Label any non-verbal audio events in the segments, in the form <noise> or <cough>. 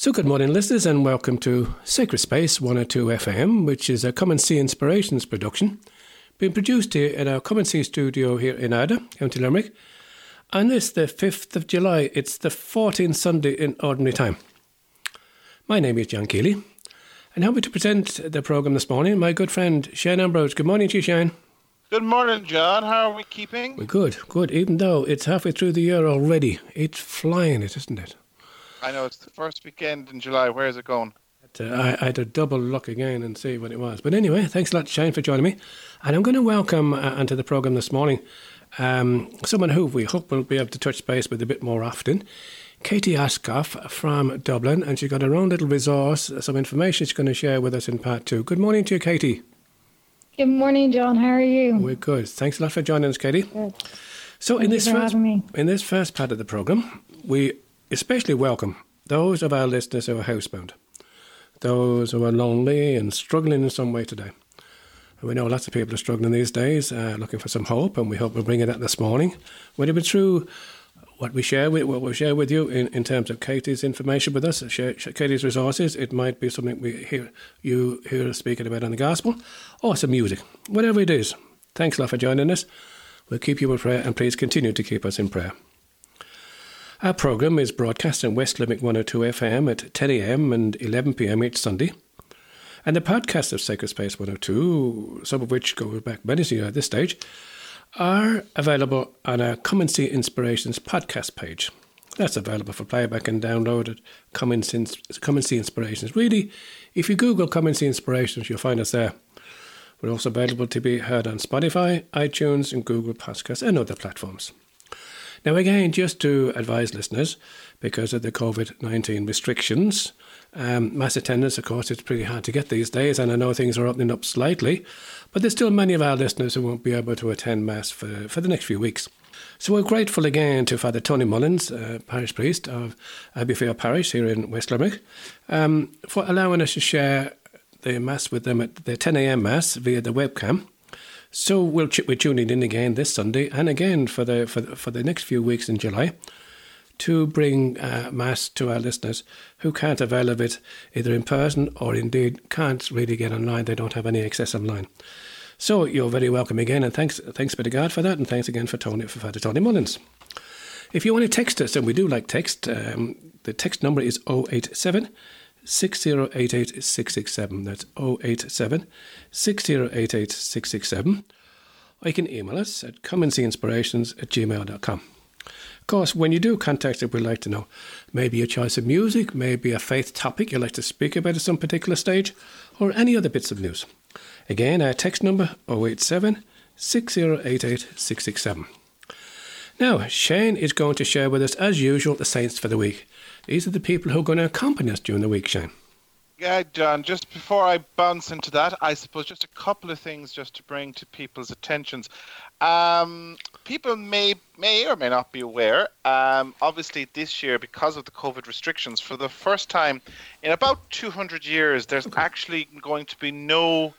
So, good morning, listeners, and welcome to Sacred Space 102 FM, which is a Come and See Inspirations production, being produced here at our Come and See studio here in Ardagh, County Limerick. And this, the 5th of July, it's the 14th Sunday in Ordinary Time. My name is John Keeley, and help me to present the programme this morning, my good friend Shane Ambrose. Good morning to you, Shane. Good morning, John. How are we keeping? We're good, good. Even though it's halfway through the year already, it's flying, it isn't it? I know it's the first weekend in July. Where is it going? Uh, I, I, had to double look again and see what it was. But anyway, thanks a lot, Shane, for joining me. And I'm going to welcome uh, onto the programme this morning um, someone who we hope will be able to touch base with a bit more often. Katie Ascough from Dublin, and she's got her own little resource, some information she's going to share with us in part two. Good morning to you, Katie. Good morning, John. How are you? We're good. Thanks a lot for joining us, Katie. Good. So, Thank in this you for first having me. in this first part of the program, we especially welcome those of our listeners who are housebound, those who are lonely and struggling in some way today. And we know lots of people are struggling these days, uh, looking for some hope, and we hope we'll bring it out this morning. Whether it's through what we share with what we share with you in, in terms of Katie's information with us, share, Katie's resources, it might be something we hear you hear us speaking about in the gospel, or some music, whatever it is. Thanks a lot for joining us. We'll keep you in prayer, and please continue to keep us in prayer. Our programme is broadcast on West Limerick 102 FM at 10 a.m. and 11 p.m. each Sunday. And the podcasts of Sacred Space 102, some of which go back many years at this stage, are available on our Come and See Inspirations podcast page. That's available for playback and download at and See Inspirations. Really, if you Google Come and See Inspirations, you'll find us there. We're also available to be heard on Spotify, iTunes, and Google Podcasts and other platforms. Now, again, just to advise listeners, because of the COVID 19 restrictions, um, mass attendance, of course, it's pretty hard to get these days, and I know things are opening up slightly, but there's still many of our listeners who won't be able to attend Mass for, for the next few weeks. So we're grateful again to Father Tony Mullins, uh, parish priest of Abbeyfeale Parish here in West Limerick, um, for allowing us to share the Mass with them at the 10 a.m. Mass via the webcam. So we'll ch- we're tuning in again this Sunday and again for the for the, for the next few weeks in July to bring uh, mass to our listeners who can't avail of it either in person or indeed can't really get online. They don't have any access online. So you're very welcome again, and thanks thanks be to God for that, and thanks again for Tony for Father Tony Mullins. If you want to text us, and we do like text, um, the text number is 087 6088 667. That's 087 6088 667. Or you can email us at comeandseeinspirations at gmail.com. Of course, when you do contact us, we'd like to know maybe your choice of music, maybe a faith topic you'd like to speak about at some particular stage, or any other bits of news. Again, our text number 087 6088 667. Now, Shane is going to share with us, as usual, the saints for the week. These are the people who are going to accompany us during the week, Shane. Yeah, John, just before I bounce into that, I suppose just a couple of things just to bring to people's attentions. Um, people may may or may not be aware. Um, obviously, this year, because of the COVID restrictions, for the first time in about 200 years, there's actually going to be no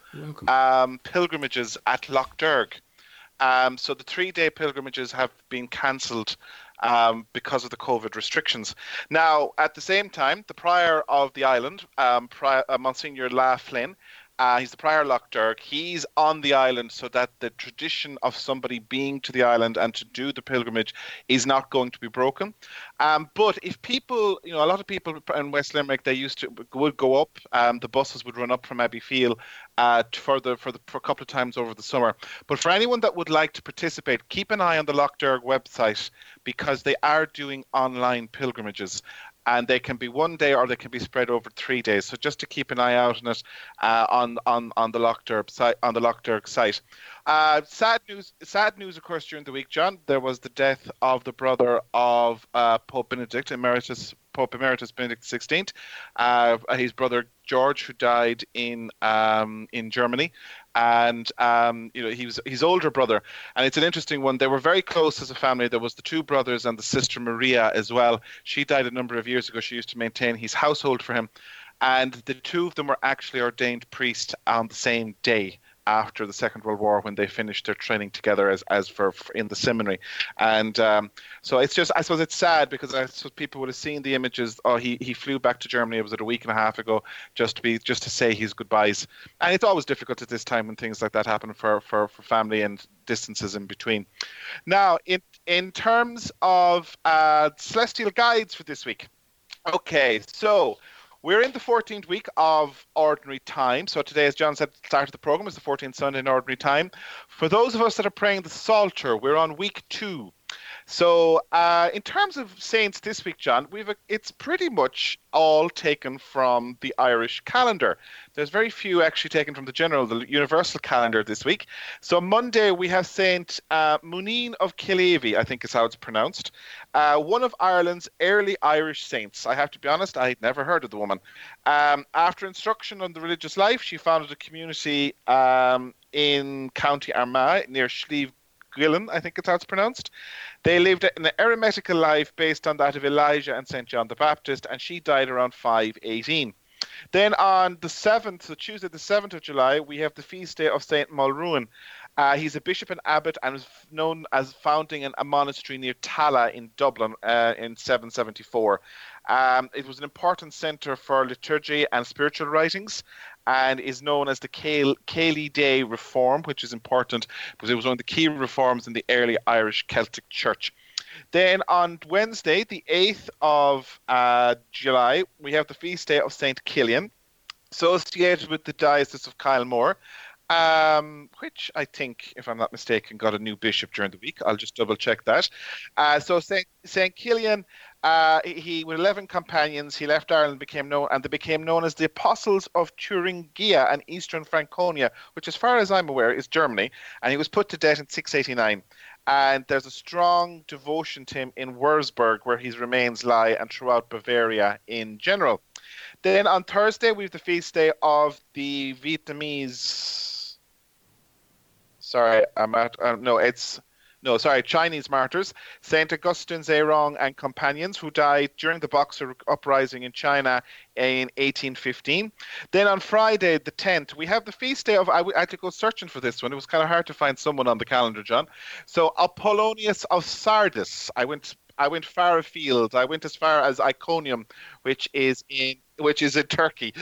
um, pilgrimages at Lough Derg. Um, so the three-day pilgrimages have been cancelled um, because of the COVID restrictions. Now, at the same time, the prior of the island, um, prior, uh, Monsignor La Flynn, uh, he's the prior Lough Derg. He's on the island so that the tradition of somebody being to the island and to do the pilgrimage is not going to be broken. Um, but if people, you know, a lot of people in West Limerick, they used to would go up. Um, the buses would run up from Abbeyfeale uh, for the for the for a couple of times over the summer. But for anyone that would like to participate, keep an eye on the Lough Derg website because they are doing online pilgrimages. And they can be one day or they can be spread over three days. So just to keep an eye out on it uh, on on on the Lough Derg site on the Lough Derg site. Uh, sad news, sad news, of course, during the week, John. There was the death of the brother of uh, Pope Benedict, Emeritus Pope Emeritus Benedict XVI. Uh, his brother George, who died in um, in Germany, and um, you know he was his older brother. And it's an interesting one. They were very close as a family. There was the two brothers and the sister Maria as well. She died a number of years ago. She used to maintain his household for him, and the two of them were actually ordained priests on the same day after the Second World War when they finished their training together as as for, for in the seminary, and um, so it's just I suppose it's sad because I suppose people would have seen the images. Oh, he he flew back to Germany. It was it a week and a half ago? Just to be just to say his goodbyes, and it's always difficult at this time when things like that happen for for for family and distances in between. Now, in in terms of uh, celestial guides for this week. Okay, so we're in the 14th week of Ordinary Time. So today, as John said, the start of the program is the 14th Sunday in Ordinary Time. For those of us that are praying the Psalter, we're on week two. So, uh, in terms of saints this week, John, we've a, it's pretty much all taken from the Irish calendar. There's very few actually taken from the general, the universal calendar this week. So, Monday we have Saint uh, Moninne of Killeavy, I think is how it's pronounced, uh, one of Ireland's early Irish saints. I have to be honest, I had never heard of the woman. Um, after instruction on the religious life, she founded a community um, in County Armagh near Slieve Gullion, I think it's how it's pronounced. They lived an eremitical life based on that of Elijah and St. John the Baptist, and she died around 518. Then on the 7th, so Tuesday, the 7th of July, we have the feast day of St. Maelruain. Uh, he's a bishop and abbot and is known as founding an, a monastery near Tallaght in Dublin uh, in 774. Um, it was an important centre for liturgy and spiritual writings and is known as the Céli Dé Reform, which is important because it was one of the key reforms in the early Irish Celtic Church. Then on Wednesday, the 8th of uh, July, we have the feast day of St. Kilian, associated with the Diocese of Kilmore um, which I think, if I'm not mistaken, got a new bishop during the week. I'll just double check that. Uh, so Saint Kilian, uh, he with eleven companions, he left Ireland, became known, and they became known as the Apostles of Thuringia and Eastern Franconia, which, as far as I'm aware, is Germany. And he was put to death in 689 and there's a strong devotion to him in Würzburg, where his remains lie, and throughout Bavaria in general. Then on Thursday, we have the feast day of the Vietnamese Sorry, I'm at. Uh, no, it's no, sorry, Chinese martyrs, Saint Augustine Zhao Rong and companions who died during the Boxer uprising in China in 1815. Then on Friday, the 10th, we have the feast day of. I, I had to go searching for this one. It was kind of hard to find someone on the calendar, John. So Apollonius of Sardis. I went. I went far afield. I went as far as Iconium, which is in which is in Turkey.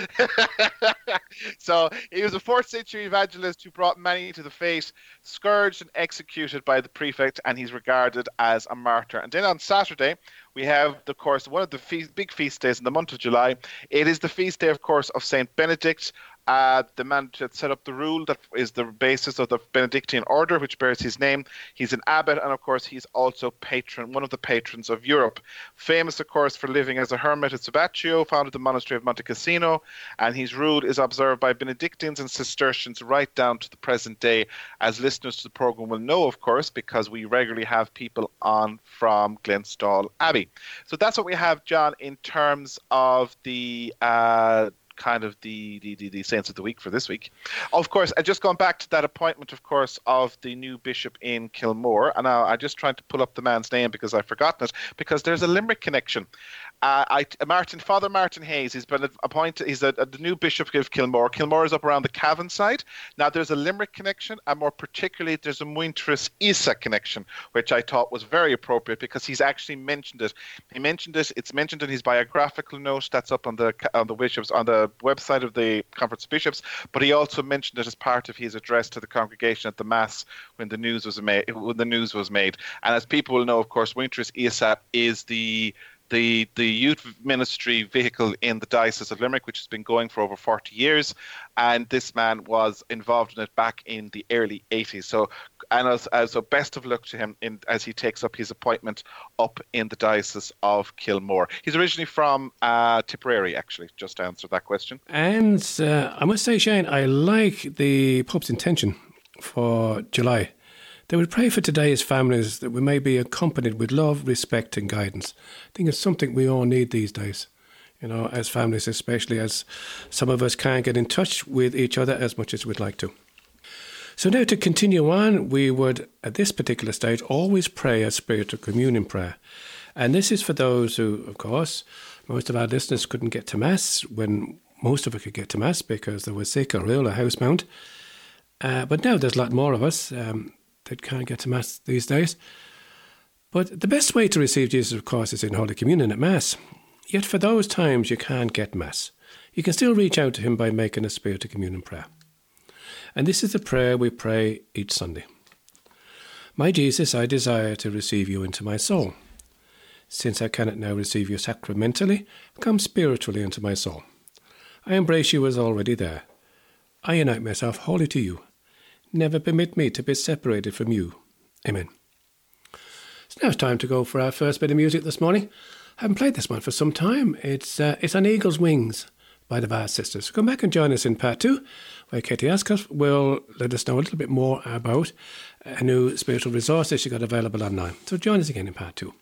<laughs> so he was a fourth century evangelist who brought many to the faith, scourged and executed by the prefect, and he's regarded as a martyr. And then on Saturday, we have, of course, one of the big feast days in the month of July. It is the feast day, of course, of Saint Benedict, uh, the man that set up the rule that is the basis of the Benedictine order, which bears his name. He's an abbot, and of course, he's also patron, one of the patrons of Europe. Famous, of course, for living as a hermit at Subiaco, founded the monastery of Monte Cassino, and his rule is observed by Benedictines and Cistercians right down to the present day. As listeners to the program will know, of course, because we regularly have people on from Glenstal Abbey. So that's what we have, John, in terms of the. Uh, kind of the, the, the, the Saints of the Week for this week. Of course, I just gone back to that appointment, of course, of the new bishop in Kilmore. And now I just trying to pull up the man's name because I've forgotten it, because there's a Limerick connection. Uh, I, Martin, Father Martin Hayes, he's been appointed, he's a, a, the new bishop of Kilmore. Kilmore is up around the Cavan side. Now, there's a Limerick connection, and more particularly, there's a Muintearas Íosa connection, which I thought was very appropriate because he's actually mentioned it. He mentioned it, it's mentioned in his biographical note that's up on the on the bishops, on the website of the Conference of Bishops, but he also mentioned it as part of his address to the congregation at the Mass when the news was made. When the news was made, and as people will know, of course, Muintearas Íosa is the the the youth ministry vehicle in the diocese of Limerick, which has been going for over 40 years, and this man was involved in it back in the early 80s. So, and as, as so, best of luck to him in, as he takes up his appointment up in the diocese of Kilmore. He's originally from uh, Tipperary, actually. Just to answer that question. And uh, I must say, Shane, I like the Pope's intention for July they would pray for today's families that we may be accompanied with love, respect, and guidance. I think it's something we all need these days, you know, as families, especially as some of us can't get in touch with each other as much as we'd like to. So, now to continue on, we would, at this particular stage, always pray a spiritual communion prayer. And this is for those who, of course, most of our listeners couldn't get to Mass when most of us could get to Mass because they were sick or ill or housebound. Uh, but now there's a lot more of us um, that can't get to Mass these days. But the best way to receive Jesus, of course, is in Holy Communion at Mass. Yet for those times you can't get Mass, you can still reach out to Him by making a Spirit of Communion prayer. And this is the prayer we pray each Sunday. My Jesus, I desire to receive you into my soul. Since I cannot now receive you sacramentally, come spiritually into my soul. I embrace you as already there. I unite myself wholly to you. Never permit me to be separated from you. Amen. So now it's time to go for our first bit of music this morning. I haven't played this one for some time. It's uh, it's on Eagle's Wings by the Vaz Sisters. Come back and join us in part two, where Katie Ascough will let us know a little bit more about a new spiritual resource that she got available online. So join us again in part two.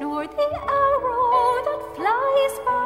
nor the arrow that flies by.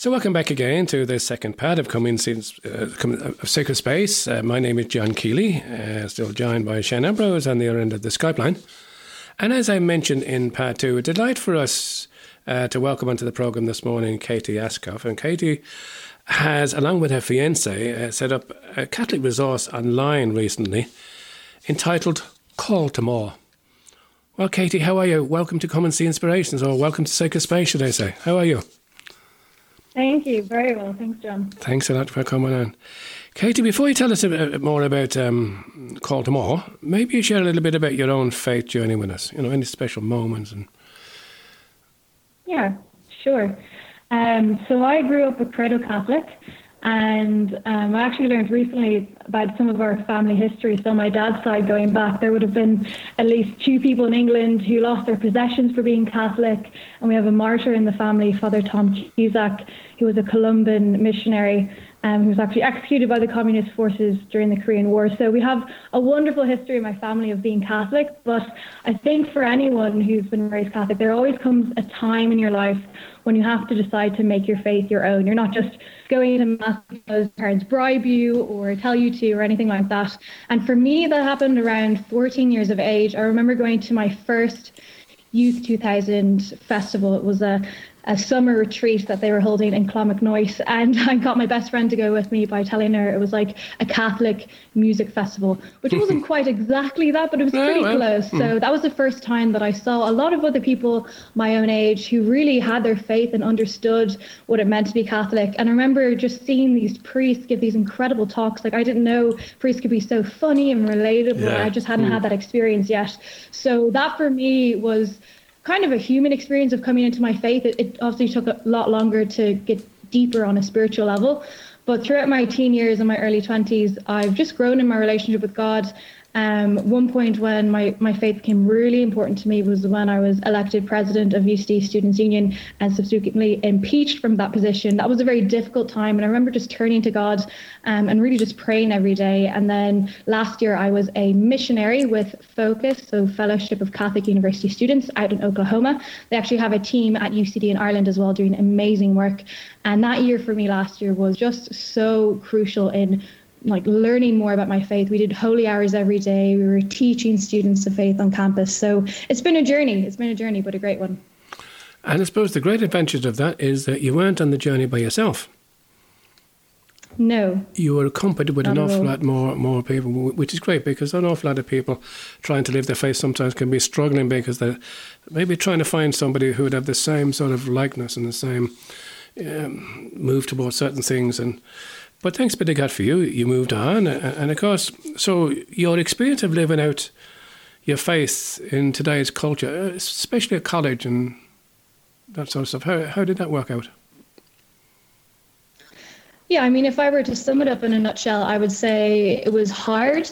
So, welcome back again to the second part of Coming Since uh, of Sacred Space. Uh, my name is John Keeley, uh, still joined by Shane Ambrose on the other end of the Skype line. And as I mentioned in part two, a delight for us uh, to welcome onto the program this morning Katie Ascough. And Katie has, along with her fiance, uh, set up a Catholic resource online recently entitled Call to More. Well, Katie, how are you? Welcome to Come and See Inspirations, or welcome to Sacred Space, should I say? How are you? Thank you. Very well. Thanks, John. Thanks a lot for coming on. Katie, before you tell us a bit more about um, Call to More, maybe you share a little bit about your own faith journey with us. You know, any special moments and. Yeah, sure. Um, so I grew up a cradle Catholic, and um, I actually learned recently about some of our family history. So, my dad's side going back, there would have been at least two people in England who lost their possessions for being Catholic. And we have a martyr in the family, Father Tom Cusack, who was a Columban missionary um, who was actually executed by the communist forces during the Korean War. So we have a wonderful history in my family of being Catholic. But I think for anyone who's been raised Catholic, there always comes a time in your life when you have to decide to make your faith your own. You're not just going to mass because parents bribe you or tell you to or anything like that. And for me, that happened around 14 years of age. I remember going to my first Youth 2000 festival. It was a a summer retreat that they were holding in Clonmacnoise, and <laughs> I got my best friend to go with me by telling her it was like a Catholic music festival, which <laughs> wasn't quite exactly that, but it was pretty well, close. So hmm. that was the first time that I saw a lot of other people my own age who really had their faith and understood what it meant to be Catholic. And I remember just seeing these priests give these incredible talks. Like I didn't know priests could be so funny and relatable. Yeah. I just hadn't mm. had that experience yet. So that for me was kind of a human experience of coming into my faith. It, it obviously took a lot longer to get deeper on a spiritual level. But throughout my teen years and my early 20s, I've just grown in my relationship with God um, one point when my, my faith became really important to me was when I was elected president of UCD Students' Union and subsequently impeached from that position. That was a very difficult time, and I remember just turning to God um, and really just praying every day. And then last year, I was a missionary with Focus, so Fellowship of Catholic University Students out in Oklahoma. They actually have a team at UCD in Ireland as well doing amazing work. And that year for me last year was just so crucial in like learning more about my faith. We did holy hours every day. We were teaching students the faith on campus. So it's been a journey. It's been a journey, but a great one. And I suppose the great advantage of that is that you weren't on the journey by yourself. No. You were accompanied with an awful lot more more people, which is great because an awful lot of people trying to live their faith sometimes can be struggling because they're maybe trying to find somebody who would have the same sort of likeness and the same um, move towards certain things and but thanks be to God for you, you moved on. And of course, so your experience of living out your faith in today's culture, especially at college and that sort of stuff, how, how did that work out? Yeah, I mean, if I were to sum it up in a nutshell, I would say it was hard,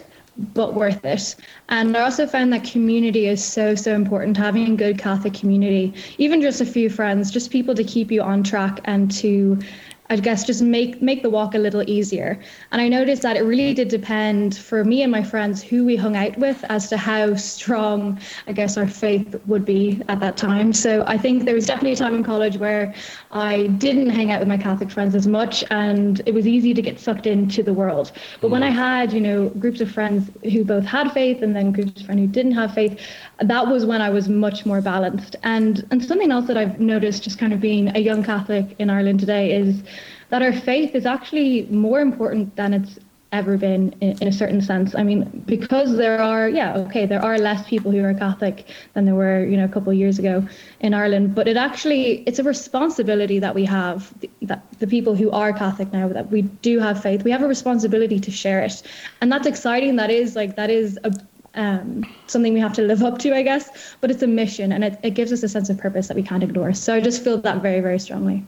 but worth it. And I also found that community is so, so important, having a good Catholic community, even just a few friends, just people to keep you on track and to I guess just make make the walk a little easier. And I noticed that it really did depend for me and my friends who we hung out with as to how strong I guess our faith would be at that time. So I think there was definitely a time in college where I didn't hang out with my Catholic friends as much and it was easy to get sucked into the world. But when mm-hmm. I had, you know, groups of friends who both had faith and then groups of friends who didn't have faith, that was when I was much more balanced. And and something else that I've noticed just kind of being a young Catholic in Ireland today is that our faith is actually more important than it's ever been in, in, a certain sense. I mean, because there are, yeah, okay, there are less people who are Catholic than there were, you know, a couple of years ago in Ireland. But it actually, it's a responsibility that we have, that the people who are Catholic now, that we do have faith, we have a responsibility to share it, and that's exciting. That is like that is a um, something we have to live up to, I guess. But it's a mission, and it, it gives us a sense of purpose that we can't ignore. So I just feel that very, very strongly.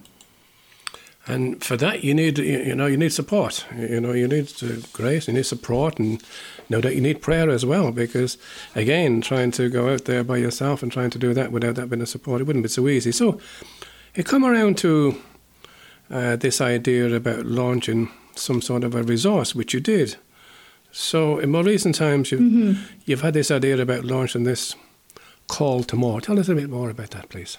And for that, you need you know you need support. You know you need grace, you need support, and no doubt you need prayer as well. Because again, trying to go out there by yourself and trying to do that without that being a support, it wouldn't be so easy. So, it come around to uh, this idea about launching some sort of a resource, which you did. So, in more recent times, you've mm-hmm. you've had this idea about launching this call to more. Tell us a bit more about that, please.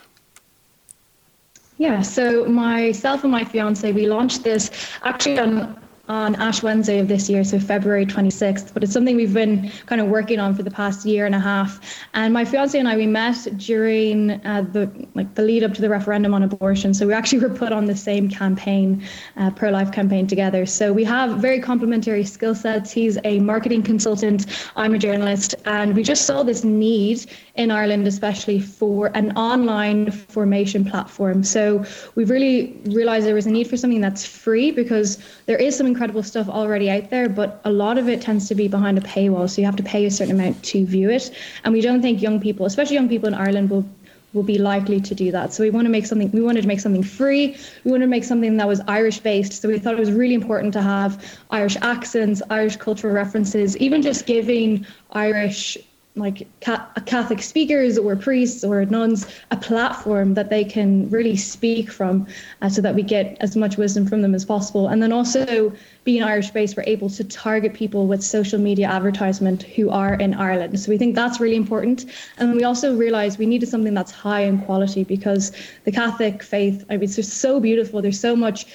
Yeah, so myself and my fiance, we launched this actually on on Ash Wednesday of this year, so February 26th. But it's something we've been kind of working on for the past year and a half. And my fiance and I, we met during uh, the like the lead up to the referendum on abortion. So we actually <laughs> were put on the same campaign, uh, pro life campaign together. So we have very complementary skill sets. He's a marketing consultant. I'm a journalist, and we just saw this need in Ireland, especially for an online formation platform. So we've really realized there was a need for something that's free because there is some incredible stuff already out there, but a lot of it tends to be behind a paywall. So you have to pay a certain amount to view it. And we don't think young people, especially young people in Ireland, will will be likely to do that. So we want to make something we wanted to make something free. We wanted to make something that was Irish based. So we thought it was really important to have Irish accents, Irish cultural references, even just giving Irish like Catholic speakers or priests or nuns a platform that they can really speak from uh, so that we get as much wisdom from them as possible. And then also being Irish based, we're able to target people with social media advertisement who are in Ireland. So we think that's really important. And we also realized we needed something that's high in quality because the Catholic faith, I mean, it's just so beautiful. There's so much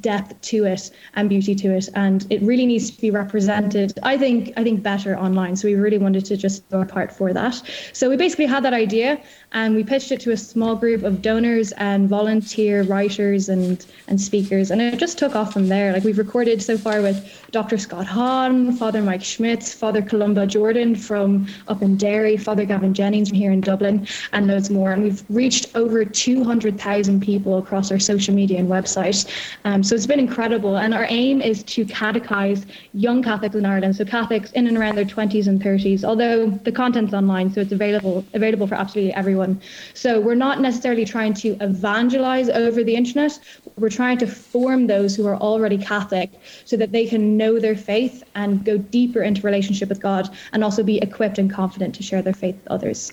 depth to it and beauty to it and it really needs to be represented i think i think better online. So we really wanted to just do our part for that. So we basically had that idea and we pitched it to a small group of donors and volunteer writers and and speakers and it just took off from there. Like we've recorded so far with dr scott hahn father mike schmitz father columba jordan from up in derry father gavin jennings from here in dublin and loads more. And we've reached over 200000 people across our social media and website um, so it's been incredible. And our aim is to catechize young Catholics in Ireland, so Catholics in and around their 20s and 30s, although the content's online, so it's available available for absolutely everyone. So we're not necessarily trying to evangelize over the internet. We're trying to form those who are already Catholic so that they can know their faith and go deeper into relationship with God and also be equipped and confident to share their faith with others.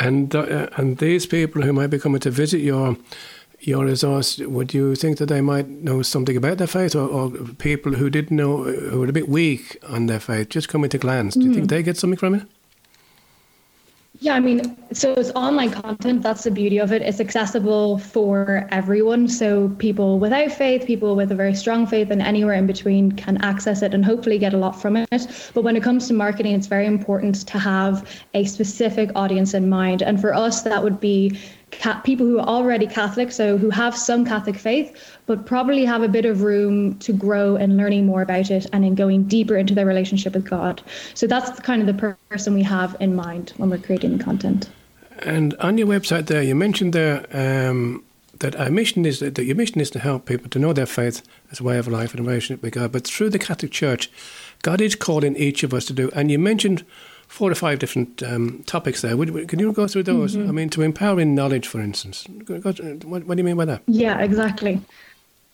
And uh, and these people who might be coming to visit your your resource, would you think that they might know something about their faith, or, or people who didn't know, who were a bit weak on their faith, just coming to glance? Do you mm. think they get something from it? Yeah, I mean, so it's online content. That's the beauty of it. It's accessible for everyone. So people without faith, people with a very strong faith, and anywhere in between can access it and hopefully get a lot from it. But when it comes to marketing, it's very important to have a specific audience in mind. And for us, that would be people who are already Catholic, so who have some Catholic faith, but probably have a bit of room to grow and learning more about it and in going deeper into their relationship with God. So that's kind of the person we have in mind when we're creating the content. And on your website there, you mentioned there um, that our mission is that your mission is to help people to know their faith as a way of life and a relationship with God. But through the Catholic Church, God is calling each of us to do. And you mentioned four or five different um, topics there. Would, can you go through those? Mm-hmm. I mean, to empower in knowledge, for instance. What, what do you mean by that? Yeah, exactly.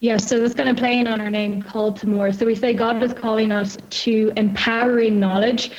Yeah, so that's going to play in on our name, called to more. So we say God is calling us to empowering knowledge.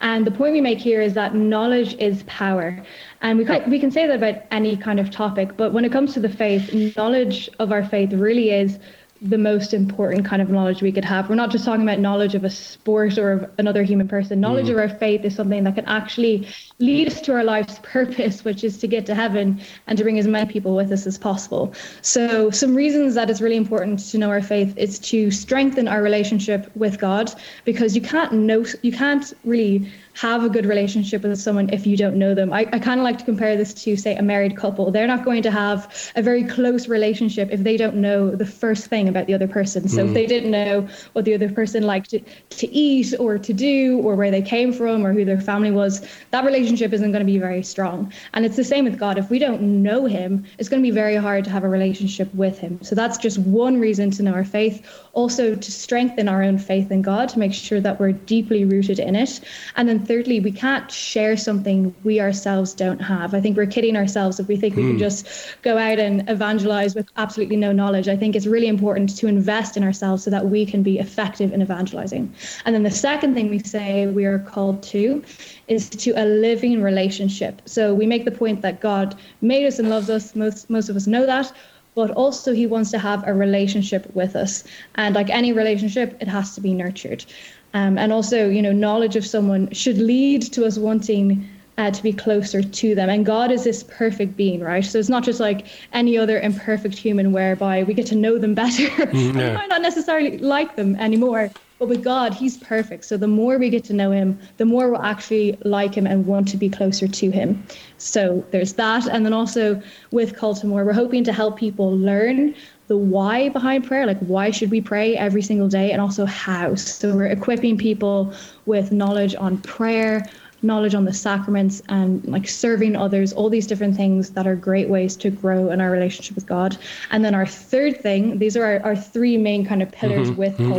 And the point we make here is that knowledge is power. And we can, we can say that about any kind of topic, but when it comes to the faith, knowledge of our faith really is the most important kind of knowledge we could have. We're not just talking about knowledge of a sport or of another human person. Knowledge mm. of our faith is something that can actually lead us to our life's <laughs> purpose, which is to get to heaven and to bring as many people with us as possible. So, some reasons that it's really important to know our faith is to strengthen our relationship with God, because you can't know, you can't really have a good relationship with someone if you don't know them. I, I kind of like to compare this to, say, a married couple. They're not going to have a very close relationship if they don't know the first thing about the other person. So mm. if they didn't know what the other person liked to, to eat or to do or where they came from or who their family was, that relationship isn't going to be very strong. And it's the same with God. If we don't know Him, it's going to be very hard to have a relationship with Him. So that's just one reason to know our faith. Also, to strengthen our own faith in God, to make sure that we're deeply rooted in it. And then thirdly, we can't share something we ourselves don't have. I think we're kidding ourselves if we think mm. we can hmm. just go out and evangelize with absolutely no knowledge. I think it's really important to invest in ourselves so that we can be effective in evangelizing. And then the second thing we say we are called to is to a living relationship. So we make the point that God made us and loves us. Most most of us know that but also he wants to have a relationship with us. And like any relationship, it has to be nurtured. Um, and also, you know, knowledge of someone should lead to us wanting uh, to be closer to them. And God is this perfect being, right? So it's not just like any other imperfect human whereby we get to know them better. <laughs> Mm, yeah. we might not necessarily like them anymore. But with God, He's perfect. So the more we get to know Him, the more we'll actually like Him and want to be closer to Him. So there's that. And then also with Call to More, we're hoping to help people learn the why behind prayer, like why should we pray every single day, and also how. So we're equipping people with knowledge on prayer, knowledge on the sacraments and like serving others, all these different things that are great ways to grow in our relationship with God. And then our third thing, these are our, our three main kind of pillars mm-hmm. with mm-hmm.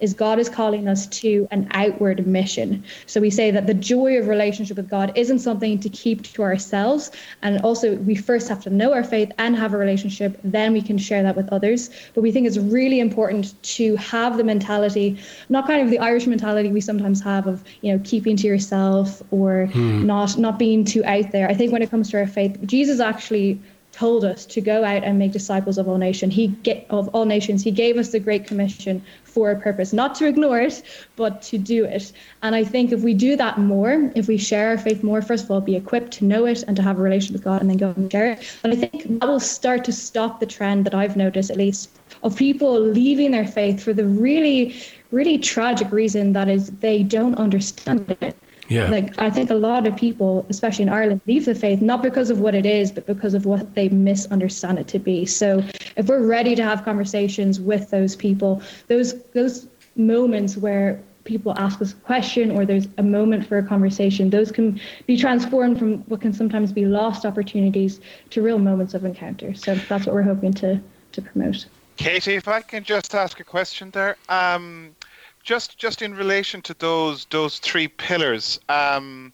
Is God is calling us to an outward mission. So we say that the joy of relationship with God isn't something to keep to ourselves. And also, we first have to know our faith and have a relationship, then we can share that with others. But we think it's really important to have the mentality, not kind of the Irish mentality we sometimes have of, you know, keeping to yourself or hmm. not not being too out there. I think when it comes to our faith, Jesus actually told us to go out and make disciples of all nations. He get, of all nations. He gave us the great commission for a purpose, not to ignore it, but to do it. And I think if we do that more, if we share our faith more, first of all, be equipped to know it and to have a relationship with God, and then go and share it. But I think that will start to stop the trend that I've noticed, at least, of people leaving their faith for the really, really tragic reason that is they don't understand it. Yeah. Like I think a lot of people, especially in Ireland, leave the faith not because of what it is, but because of what they misunderstand it to be. So if we're ready to have conversations with those people, those those moments where people ask us a question or there's a moment for a conversation, those can be transformed from what can sometimes be lost opportunities to real moments of encounter. So that's what we're hoping to to promote. Katie, if I can just ask a question there. Um, just just in relation to those those three pillars, um,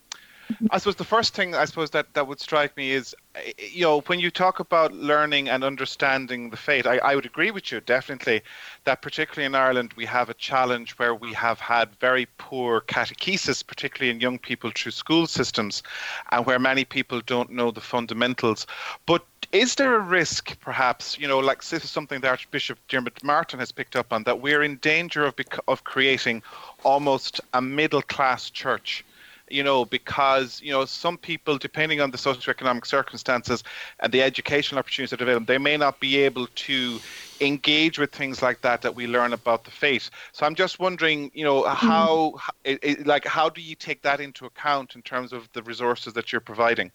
I suppose the first thing I suppose that, that would strike me is, you know, when you talk about learning and understanding the faith, I, I would agree with you definitely that particularly in Ireland we have a challenge where we have had very poor catechesis, particularly in young people through school systems, and where many people don't know the fundamentals. But is there a risk, perhaps, you know, like this is something that Archbishop Diarmuid Martin has picked up on, that we're in danger of of creating almost a middle class church? you know, because, you know, some people, depending on the socioeconomic circumstances and the educational opportunities that are available, they may not be able to engage with things like that that we learn about the faith. So I'm just wondering, you know, hmm. how, mm. like, how do you take that into account in terms of the resources that you're providing?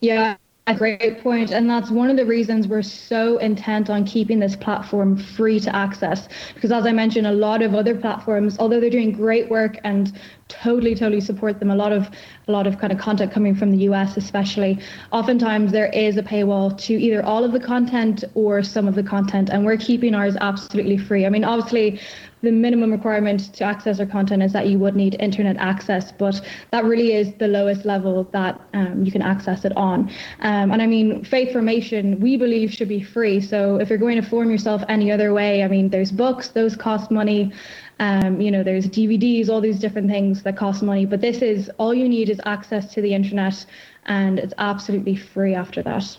Yeah, a great point, and that's one of the reasons we're so intent on keeping this platform free to access. Because as I mentioned, a lot of other platforms, although they're doing great work and totally, totally support them, a lot of a lot of kind of content coming from the US, especially, oftentimes there is a paywall to either all of the content or some of the content, and we're keeping ours absolutely free. I mean, obviously, the minimum requirement to access our content is that you would need internet access, but that really is the lowest level that um, you can access it on. Um, and I mean, faith formation, we believe should be free. So if you're going to form yourself any other way, I mean, there's books, those cost money. Um, you know, there's DVDs, all these different things that cost money. But this is all you need is access to the internet, and it's absolutely free after that.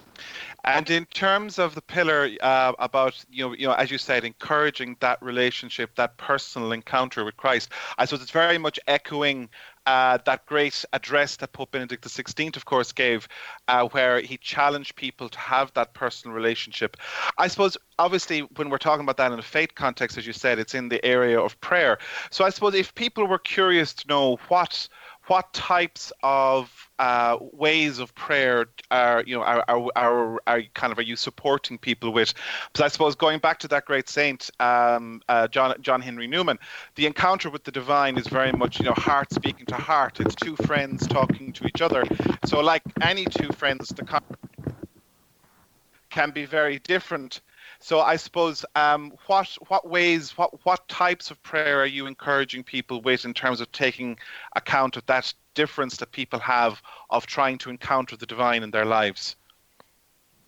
And in terms of the pillar uh, about you know, you know, as you said, encouraging that relationship, that personal encounter with Christ, I suppose it's very much echoing uh, that great address that Pope Benedict XVI, of course, gave, uh, where he challenged people to have that personal relationship. I suppose, obviously, when we're talking about that in a faith context, as you said, it's in the area of prayer. So I suppose if people were curious to know what what types of uh, ways of prayer are you know are, are, are, are, kind of are you supporting people with? Because I suppose going back to that great saint um, uh, John John Henry Newman, the encounter with the divine is very much you know heart speaking to heart. It's two friends talking to each other. So like any two friends, the can be very different. So I suppose um, what what ways, what what types of prayer are you encouraging people with in terms of taking account of that difference that people have of trying to encounter the divine in their lives?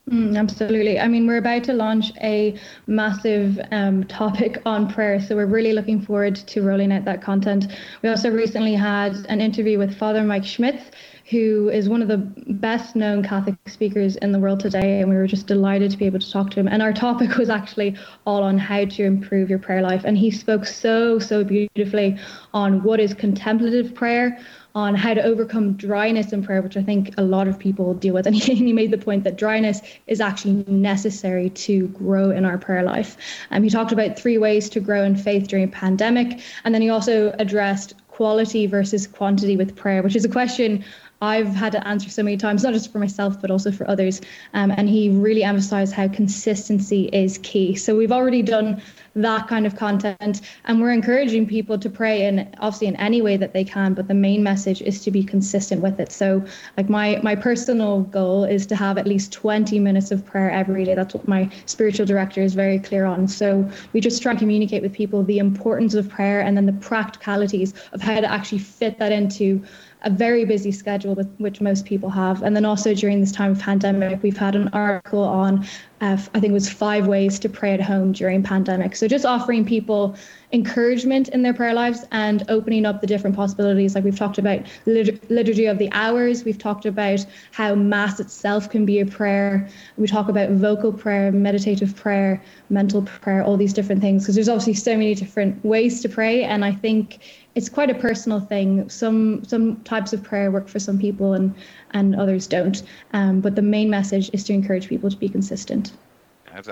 Mm, absolutely. I mean, we're about to launch a massive um, topic on prayer, so we're really looking forward to rolling out that content. We also recently had an interview with Father Mike Schmitz, who is one of the best known Catholic speakers in the world today. And we were just delighted to be able to talk to him. And our topic was actually all on how to improve your prayer life. And he spoke so, so beautifully on what is contemplative prayer, on how to overcome dryness in prayer, which I think a lot of people deal with. <laughs> And he, he made the point that dryness is actually necessary to grow in our prayer life. And um, he talked about three ways to grow in faith during a pandemic. And then he also addressed quality versus quantity with prayer, which is a question I've had to answer so many times, not just for myself, but also for others. Um, and he really emphasized how consistency is key. So we've already done that kind of content. And we're encouraging people to pray in obviously in any way that they can, but the main message is to be consistent with it. So like my my personal goal is to have at least 20 minutes of prayer every day. That's what my spiritual director is very clear on. So we just try and communicate with people the importance of prayer and then the practicalities of how to actually fit that into a very busy schedule, with, which most people have. And then also during this time of pandemic, we've had an article on, uh, I think it was five ways to pray at home during pandemic. So just offering people encouragement in their prayer lives and opening up the different possibilities. Like we've talked about liturgy of the hours, we've talked about how Mass itself can be a prayer. We talk about vocal prayer, meditative prayer, mental prayer, all these different things. Because there's obviously so many different ways to pray, and I think it's quite a personal thing. Some some types of prayer work for some people, and and others don't. Um, but the main message is to encourage people to be consistent.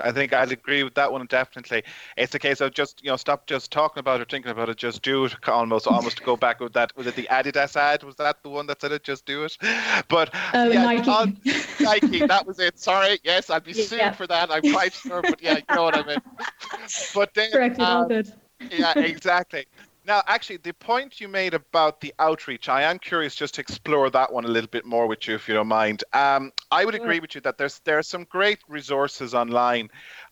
I think I'd agree with that one definitely. It's a case of just you know stop just talking about it, thinking about it, just do it. Almost, almost to go back with that. Was it the Adidas ad? Was that the one that said it? Just do it. <laughs> But oh, yeah, Nike. On, <laughs> Nike, that was it. Sorry, yes, I'd be sued yeah. for that. I'm quite sure, but yeah, you know what I mean. <laughs> But then, correct, um, all good. yeah, exactly. Now, actually, the point you made about the outreach, I am curious just to explore that one a little bit more with you, if you don't mind. Um, I would agree with you that there's there are some great resources online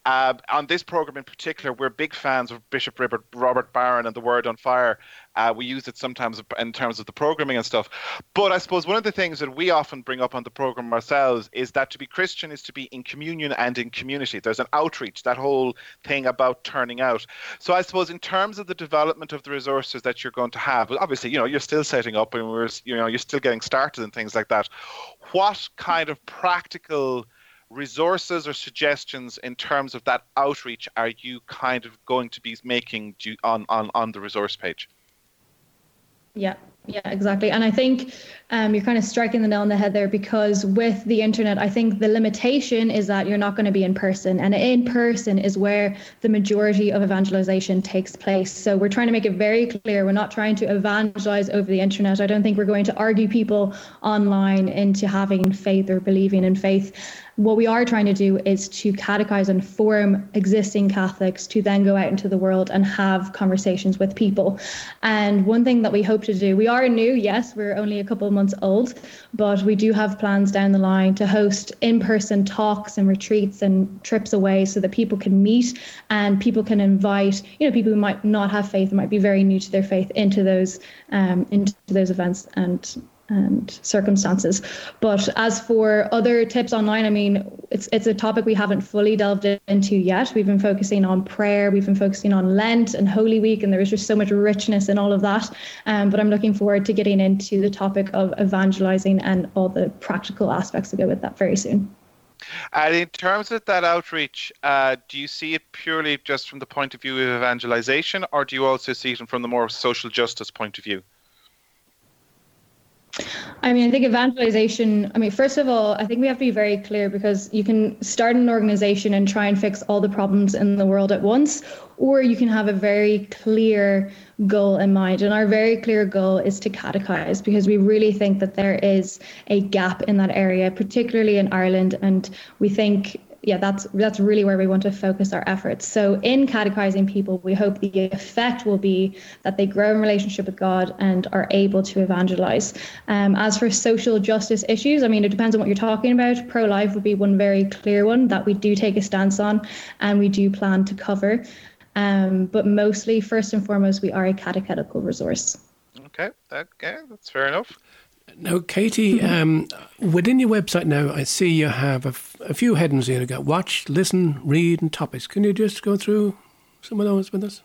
uh, on this program in particular, we're big fans of Bishop Robert, Robert Barron and the Word on Fire. Uh, we use it sometimes in terms of the programming and stuff. But I suppose one of the things that we often bring up on the program ourselves is that to be Christian is to be in communion and in community. There's an outreach, that whole thing about turning out. So I suppose in terms of the development of the resources that you're going to have, obviously, you know, you're still setting up and we're, you know, you're still getting started and things like that. What kind of practical resources or suggestions in terms of that outreach are you kind of going to be making on, on, on the resource page? Yeah, yeah, exactly. And I think um, you're kind of striking the nail on the head there because with the internet, I think the limitation is that you're not going to be in person. And in person is where the majority of evangelization takes place. So we're trying to make it very clear we're not trying to evangelize over the internet. I don't think we're going to argue people online into having faith or believing in faith what we are trying to do is to catechize and form existing Catholics to then go out into the world and have conversations with people. And one thing that we hope to do, we are new, yes, we're only a couple of months old, but we do have plans down the line to host in person talks and retreats and trips away so that people can meet and people can invite, you know, people who might not have faith, might be very new to their faith into those um, into those events and and circumstances. But as for other tips online, I mean, it's it's a topic we haven't fully delved into yet. We've been focusing on prayer, we've been focusing on Lent and Holy Week, and there is just so much richness in all of that. Um, but I'm looking forward to getting into the topic of evangelizing and all the practical aspects that go with that very soon. And in terms of that outreach, uh, do you see it purely just from the point of view of evangelization, or do you also see it from the more social justice point of view? I mean, I think evangelization, I mean, first of all, I think we have to be very clear because you can start an organization and try and fix all the problems in the world at once, or you can have a very clear goal in mind. And our very clear goal is to catechize because we really think that there is a gap in that area, particularly in Ireland. And we think yeah, that's that's really where we want to focus our efforts. So in catechizing people, we hope the effect will be that they grow in relationship with God and are able to evangelize. Um, as for social justice issues, I mean, it depends on what you're talking about. Pro-life would be one very clear one that we do take a stance on, and we do plan to cover. Um, but mostly, first and foremost, we are a catechetical resource. Okay, okay, that's fair enough. Now, Katie, um, within your website now, I see you have a, f- a few headings here. You got watch, listen, read, and topics. Can you just go through some of those with us?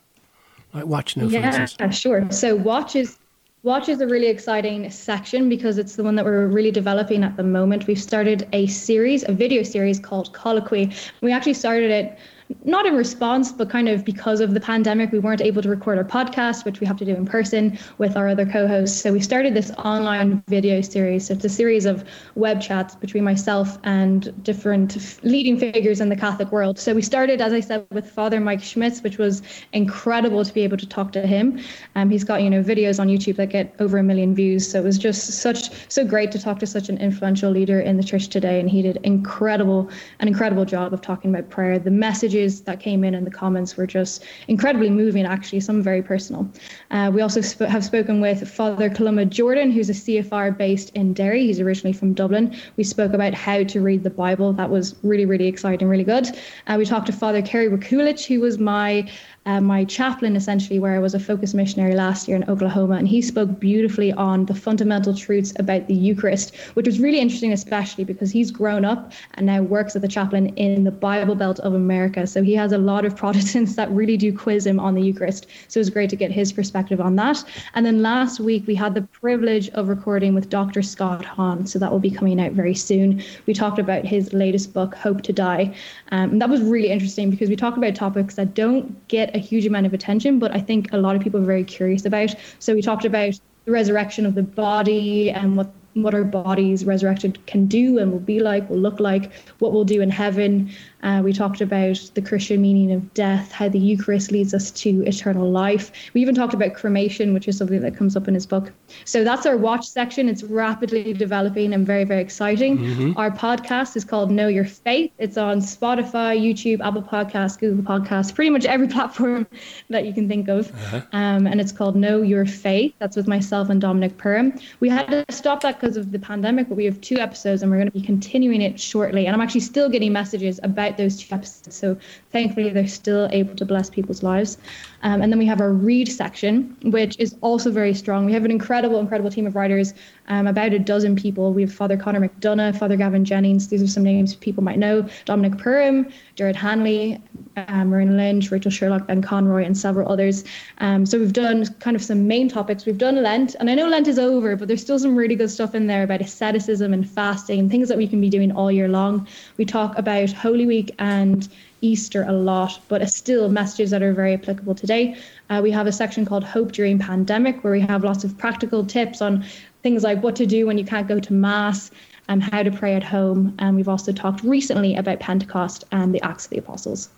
Like watch now, yeah, sure. So watch is Watch is a really exciting section because it's the one that we're really developing at the moment. We've started a series, a video series called Colloquy. We actually started it not in response, but kind of because of the pandemic, we weren't able to record our podcast, which we have to do in person with our other co hosts. So we started this online video series. So it's a series of web chats between myself and different leading figures in the Catholic world. So we started, as I said, with Father Mike Schmitz, which was incredible to be able to talk to him. Um, he's got, you know, videos on YouTube that get over a million views. So it was just such, so great to talk to such an influential leader in the church today. And he did incredible, an incredible job of talking about prayer. The messages messages that came in in the comments were just incredibly moving, actually, some very personal. Uh, we also sp- have spoken with Father Columba Jordan, who's a CFR based in Derry. He's originally from Dublin. We spoke about how to read the Bible. That was really, really exciting, really good. Uh, we talked to Father Kerry Rakulich, who was my uh, my chaplain, essentially, where I was a focus missionary last year in Oklahoma, and he spoke beautifully on the fundamental truths about the Eucharist, which was really interesting, especially because he's grown up and now works as a chaplain in the Bible Belt of America. So he has a lot of <laughs> Protestants that really do quiz him on the Eucharist. So it was great to get his perspective on that. And then last week, we had the privilege of recording with Dr. Scott Hahn. So that will be coming out very soon. We talked about his latest book, Hope to Die. Um, and that was really interesting because we talked about topics that don't get a huge amount of attention, but I think a lot of people are very curious about. So we talked about the resurrection of the body and what what our bodies resurrected can do and will be like, will look like, what we'll do in heaven, uh, we talked about the Christian meaning of death, how the Eucharist leads us to eternal life. We even talked about cremation, which is something that comes up in his book. So that's our watch section. It's rapidly developing and very, very exciting. Mm-hmm. Our podcast is called Know Your Faith. It's on Spotify, YouTube, Apple Podcasts, Google Podcasts, pretty much every <laughs> platform that you can think of. Uh-huh. Um, and it's called Know Your Faith. That's with myself and Dominic Perham. We had to stop that because of the pandemic, but we have two episodes and we're going to be continuing it shortly. And I'm actually still getting messages about those two episodes. So thankfully, they're still able to bless people's lives. Um, and then we have our read section, which is also very strong. We have an incredible, incredible team of writers, um, about a dozen people. We have Father Conor McDonough, Father Gavin Jennings. These are some names people might know. Dominic Perham, Jared Hanley, um, Marina Lynch, Rachel Sherlock, Ben Conroy, and several others. Um, so we've done kind of some main topics. We've done Lent, and I know Lent is over, but there's still some really good stuff in there about asceticism and fasting and things that we can be doing all year long. We talk about Holy Week and Easter a lot, but still messages that are very applicable today. Uh, we have a section called Hope During Pandemic, where we have lots of practical tips on things like what to do when you can't go to Mass and how to pray at home. And we've also talked recently about Pentecost and the Acts of the Apostles.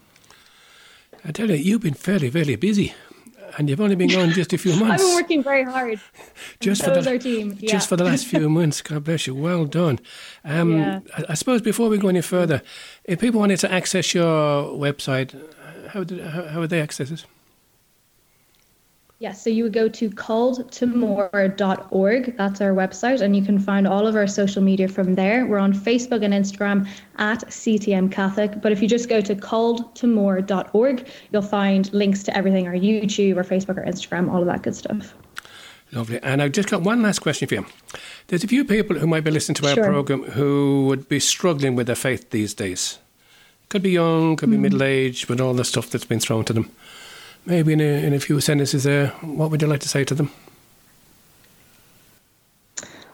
I tell you, you've been fairly, very busy and you've only been going just a few months. <laughs> I've been working very hard. Just so for the, our team. Yeah. Just for the last few <laughs> months. God bless you. Well done. Um, yeah. I, I, suppose before we go any further, if people wanted to access your website, how, did, how, how would they access it? Yes, so you would go to calledtomore.org. That's our website, and you can find all of our social media from there. We're on Facebook and Instagram at CTM Catholic. But if you just go to calledtomore.org, you'll find links to everything our YouTube, our Facebook, our Instagram, all of that good stuff. Lovely. And I've just got one last question for you. There's a few people who might be listening to our sure. program who would be struggling with their faith these days. Could be young, could be mm. middle aged, with all the stuff that's been thrown to them maybe in a, in a few sentences there, what would you like to say to them?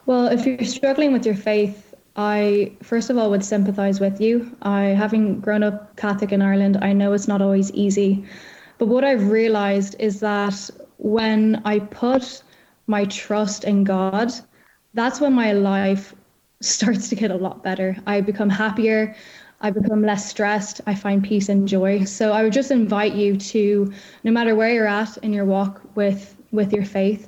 Well, if you're struggling with your faith, I first of all would sympathize with you. I, having grown up Catholic in Ireland, I know it's not always easy. But what I've realized is that when I put my trust in God, that's when my life <laughs> starts to get a lot better. I become happier. I become less stressed. I find peace and joy. So I would just invite you to, no matter where you're at in your walk with with your faith,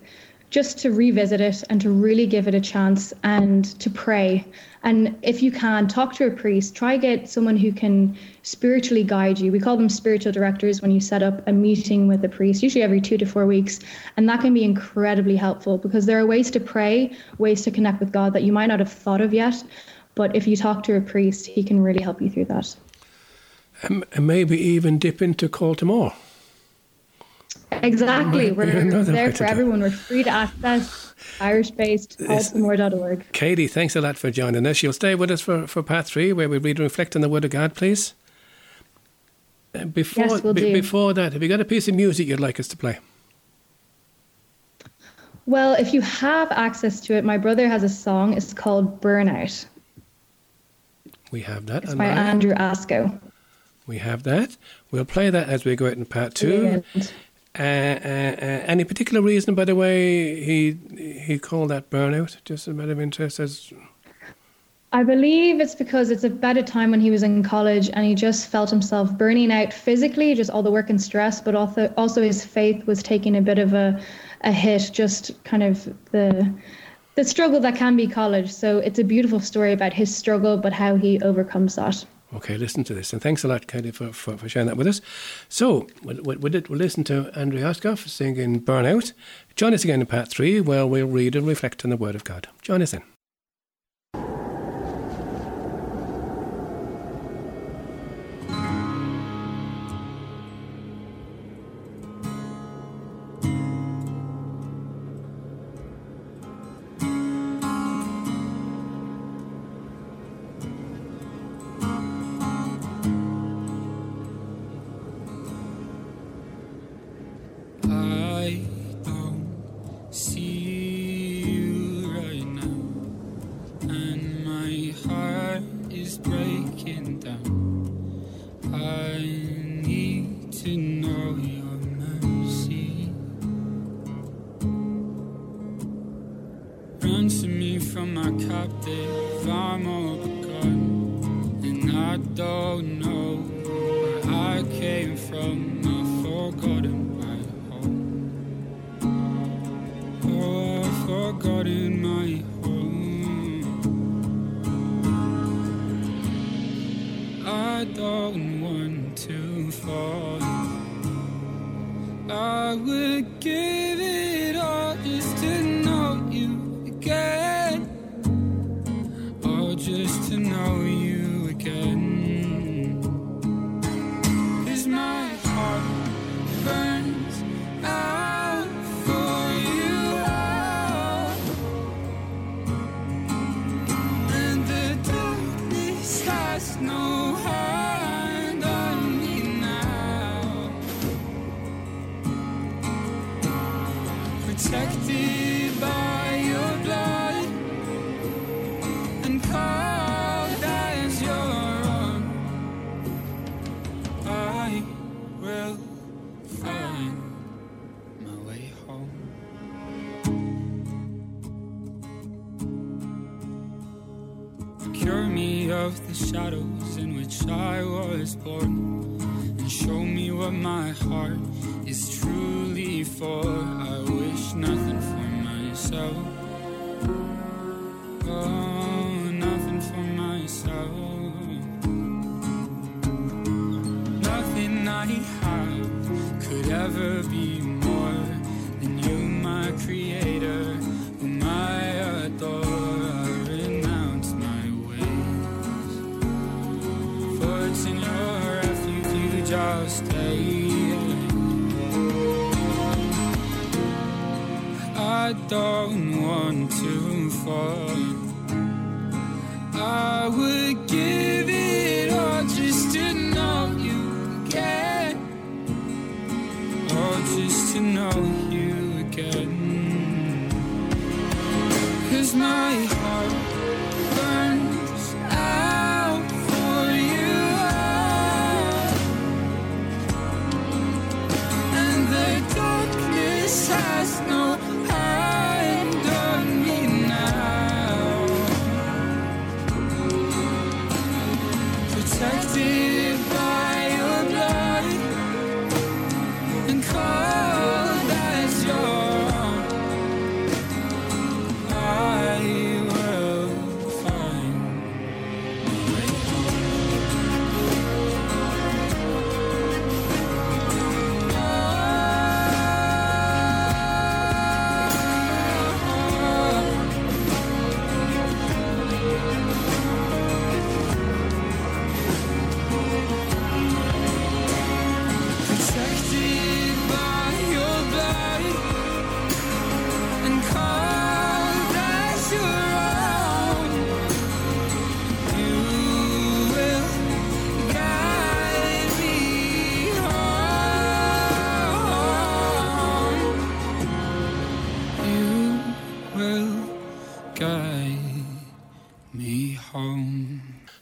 just to revisit it and to really give it a chance and to pray. And if you can, talk to a priest. Try get someone who can spiritually guide you. We call them spiritual directors when you set up a meeting with a priest, usually every two to four weeks. And that can be incredibly helpful because there are ways to pray, ways to connect with God that you might not have thought of yet. But if you talk to a priest, he can really help you through that. and maybe even dip into Call to More. Exactly. We're there for everyone. We're free to access Irish based calltomore.org. Katie, thanks a lot for joining us. You'll stay with us for, for part three, where we read and reflect on the Word of God, please. Before, yes, we'll b- before that, have you got a piece of music you'd like us to play? Well, if you have access to it, my brother has a song. It's called Burnout. We have that. It's by Andrew Ascough. We have that. We'll play that as we go out in part two. Uh, uh, uh, any particular reason, by the way, he he called that burnout? Just a bit of interest as. I believe it's because it's about a time when he was in college and he just felt himself burning out physically, just all the work and stress, but also also his faith was taking a bit of a, a hit, just kind of the the struggle that can be college. So it's a beautiful story about his struggle, but how he overcomes that. Okay, listen to this. And thanks a lot, Katie, for, for, for sharing that with us. So, we'll, we'll, we'll listen to Andrew Ascough singing Burnout. Join us again in part three, where we'll read and reflect on the Word of God. Join us then. Protected by your blood and called as your own. I will find my way home. Cure me of the shadows in which I was born and show me what my heart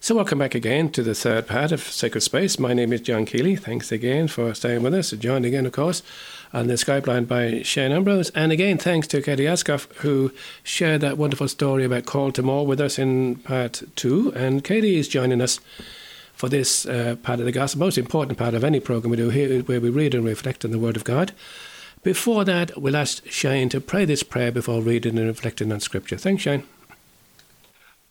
So, welcome back again to the third part of Sacred Space. My name is John Keeley. Thanks again for staying with us. Joined again, of course, on the Skype line by Shane Ambrose. And again, thanks to Katie Ascough, who shared that wonderful story about Call to More with us in part two. And Katie is joining us for this uh, part of the gospel, most important part of any program we do here, where we read and reflect on the Word of God. Before that, we'll ask Shane to pray this prayer before reading and reflecting on Scripture. Thanks, Shane.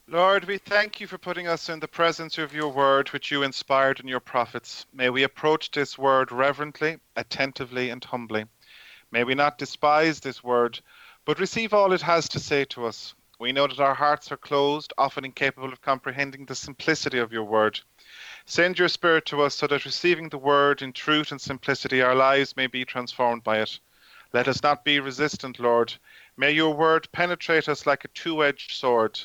Lord, we thank you for putting us in the presence of your word, which you inspired in your prophets. May we approach this word reverently, attentively, and humbly. May we not despise this word, but receive all it has to say to us. We know that our hearts are closed, often incapable of comprehending the simplicity of your word. Send your Spirit to us so that receiving the word in truth and simplicity, our lives may be transformed by it. Let us not be resistant, Lord. May your word penetrate us like a two edged sword.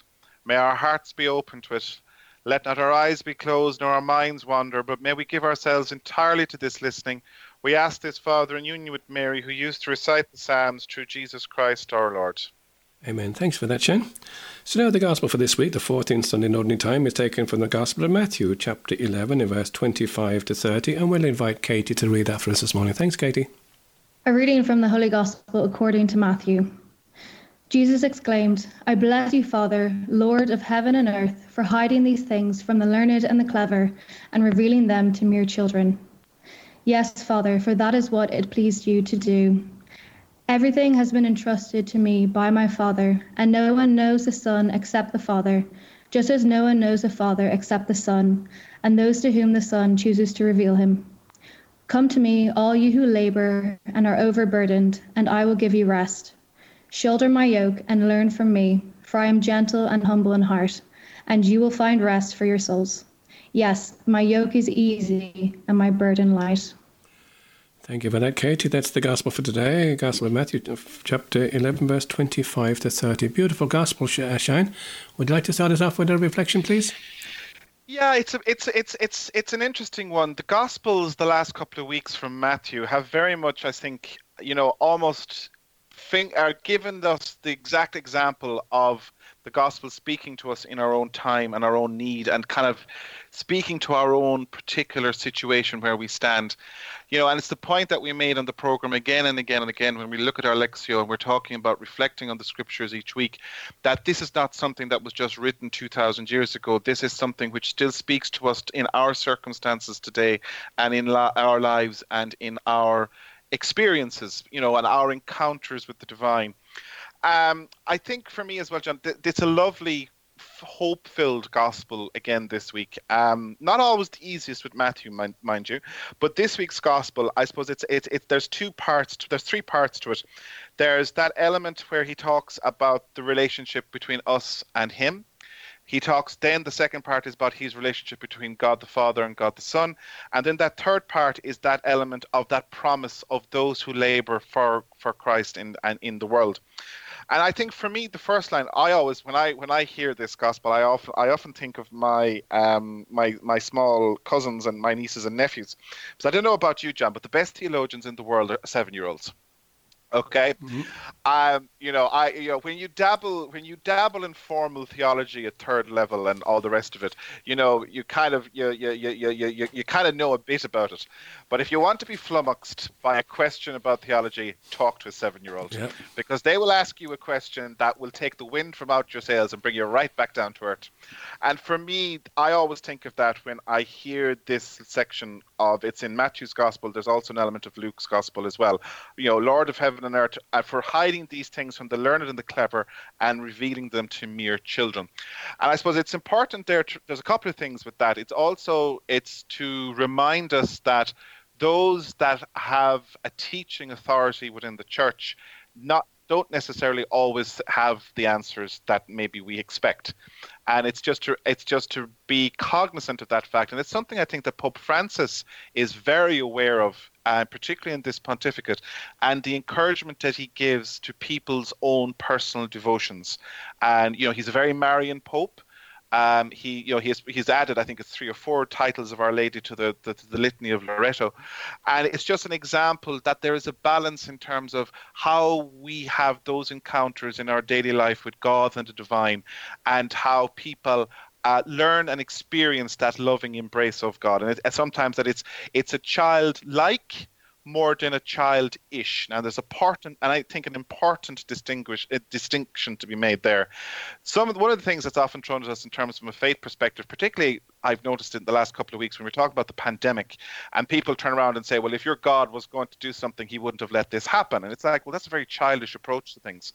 May our hearts be open to it. Let not our eyes be closed nor our minds wander, but may we give ourselves entirely to this listening. We ask this, Father, in union with Mary, who used to recite the Psalms through Jesus Christ our Lord. Amen. Thanks for that, Shane. So now the Gospel for this week, the 14th Sunday in Ordinary Time, is taken from the Gospel of Matthew, chapter 11, in verse 25 to 30, and we'll invite Katie to read that for us this morning. Thanks, Katie. A reading from the Holy Gospel according to Matthew. Jesus exclaimed, I bless you, Father, Lord of heaven and earth, for hiding these things from the learned and the clever and revealing them to mere children. Yes, Father, for that is what it pleased you to do. Everything has been entrusted to me by my Father, and no one knows the Son except the Father, just as no one knows the Father except the Son, and those to whom the Son chooses to reveal him. Come to me, all you who labor and are overburdened, and I will give you rest. Shoulder my yoke and learn from me, for I am gentle and humble in heart, and you will find rest for your souls. Yes, my yoke is easy and my burden light. Thank you for that, Katie. That's the gospel for today. Gospel of Matthew, chapter 11, verse 25 to 30. Beautiful gospel, uh, Shane. Would you like to start us off with a reflection, please? Yeah, it's a, it's it's it's it's an interesting one. The Gospels the last couple of weeks from Matthew have very much, I think, you know, almost think, are given us the exact example of the gospel speaking to us in our own time and our own need and kind of speaking to our own particular situation where we stand you know and it's the point that we made on the program again and again and again when we look at our lectio and we're talking about reflecting on the scriptures each week that this is not something that was just written 2000 years ago. This is something which still speaks to us in our circumstances today and in la- our lives and in our experiences, you know, and our encounters with the divine. Um, I think for me as well, John, th- it's a lovely, hope-filled gospel again this week. Um, not always the easiest with Matthew, mind, mind, you, but this week's gospel, I suppose it's it's it, there's two parts, to, there's three parts to it. There's that element where he talks about the relationship between us and him he talks then the second part is about his relationship between God the Father and God the Son. And then that third part is that element of that promise of those who labor for, for Christ in and in the world. And I think for me, the first line I always when I when I hear this gospel, I often I often think of my um my my small cousins and my nieces and nephews. Because I don't know about you, John, but the best theologians in the world are seven year olds. Okay, mm-hmm. um, you know, I, you know, when you dabble, when you dabble in formal theology at third level and all the rest of it, you know, you kind of, you, you, you, you, you, you kind of know a bit about it. But if you want to be flummoxed by a question about theology, talk to a seven-year-old yep. because they will ask you a question that will take the wind from out your sails and bring you right back down to earth. And for me, I always think of that when I hear this section of it's in Matthew's gospel. There's also an element of Luke's gospel as well. You know, Lord of heaven and earth, uh, for hiding these things from the learned and the clever and revealing them to mere children. And I suppose it's important there. To, there's a couple of things with that. It's also it's to remind us that those that have a teaching authority within the church not don't necessarily always have the answers that maybe we expect and it's just to it's just to be cognizant of that fact. And it's something i think that pope francis is very aware of uh, particularly in this pontificate and the encouragement that he gives to people's own personal devotions. And you know he's a very marian pope um, he, you know, he's he's added, I think it's three or four titles of Our Lady to the, the, the litany of Loreto, and it's just an example that there is a balance in terms of how we have those encounters in our daily life with God and the divine, and how people uh, learn and experience that loving embrace of God, and, it, sometimes that it's it's a child-like more than a child-ish. Now, there's a part, and I think an important distinguish distinction to be made there. Some of, one of the things that's often thrown at us in terms from a faith perspective, particularly I've noticed in the last couple of weeks when we're talking about the pandemic, and people turn around and say, "Well, if your God was going to do something, He wouldn't have let this happen." And it's like, well, that's a very childish approach to things,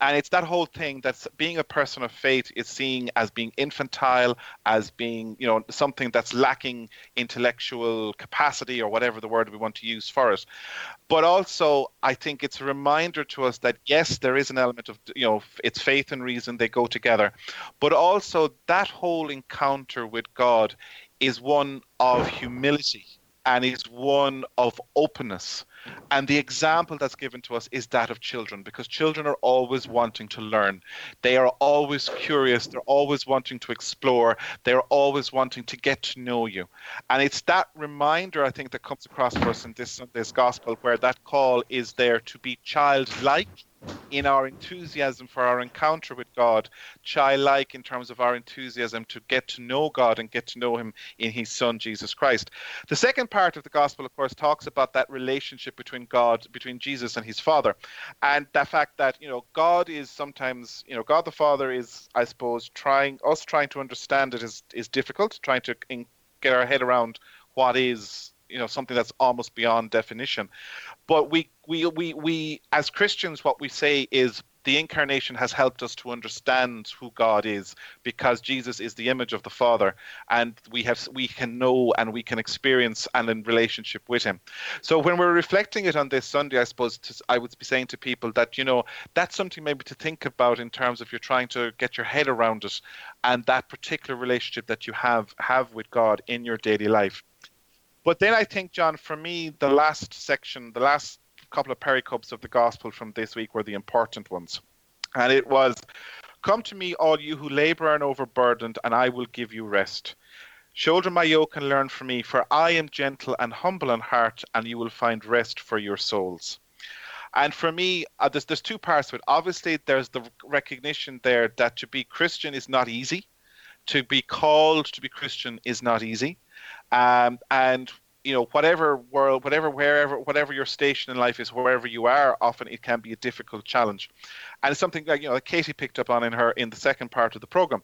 and it's that whole thing that being a person of faith is seen as being infantile, as being you know something that's lacking intellectual capacity or whatever the word we want to use for it. But also, I think it's a reminder to us that yes, there is an element of you know it's faith and reason they go together, but also that whole encounter with God God is one of humility and is one of openness. And the example that's given to us is that of children, because children are always wanting to learn. They are always curious. They're always wanting to explore. They're always wanting to get to know you. And it's that reminder, I think, that comes across for us in this Sunday's gospel, where that call is there to be childlike in our enthusiasm for our encounter with God, childlike in terms of our enthusiasm to get to know God and get to know Him in His Son, Jesus Christ. The second part of the Gospel, of course, talks about that relationship between God, between Jesus and His Father, and the fact that, you know, God is sometimes, you know, God the Father is, I suppose, trying, us trying to understand it is, is difficult, trying to in, get our head around what is you know something that's almost beyond definition but we we we we as christians what we say is the incarnation has helped us to understand who God is because Jesus is the image of the Father and we have we can know and we can experience and in relationship with him. So when we're reflecting it on this Sunday I suppose to, I would be saying to people that you know that's something maybe to think about in terms of you're trying to get your head around it and that particular relationship that you have have with God in your daily life. But then I think, John, for me, the last section, the last couple of pericopes of the gospel from this week were the important ones. And it was, Come to me, all you who labor and overburdened, and I will give you rest. Shoulder my yoke and learn from me, for I am gentle and humble in heart, and you will find rest for your souls. And for me, uh, there's, there's two parts to it. Obviously, there's the recognition there that to be Christian is not easy. To be called to be Christian is not easy. Um, and you know, whatever world, whatever, wherever, whatever your station in life is, wherever you are, often it can be a difficult challenge, and it's something that you know that Katie picked up on in her in the second part of the program.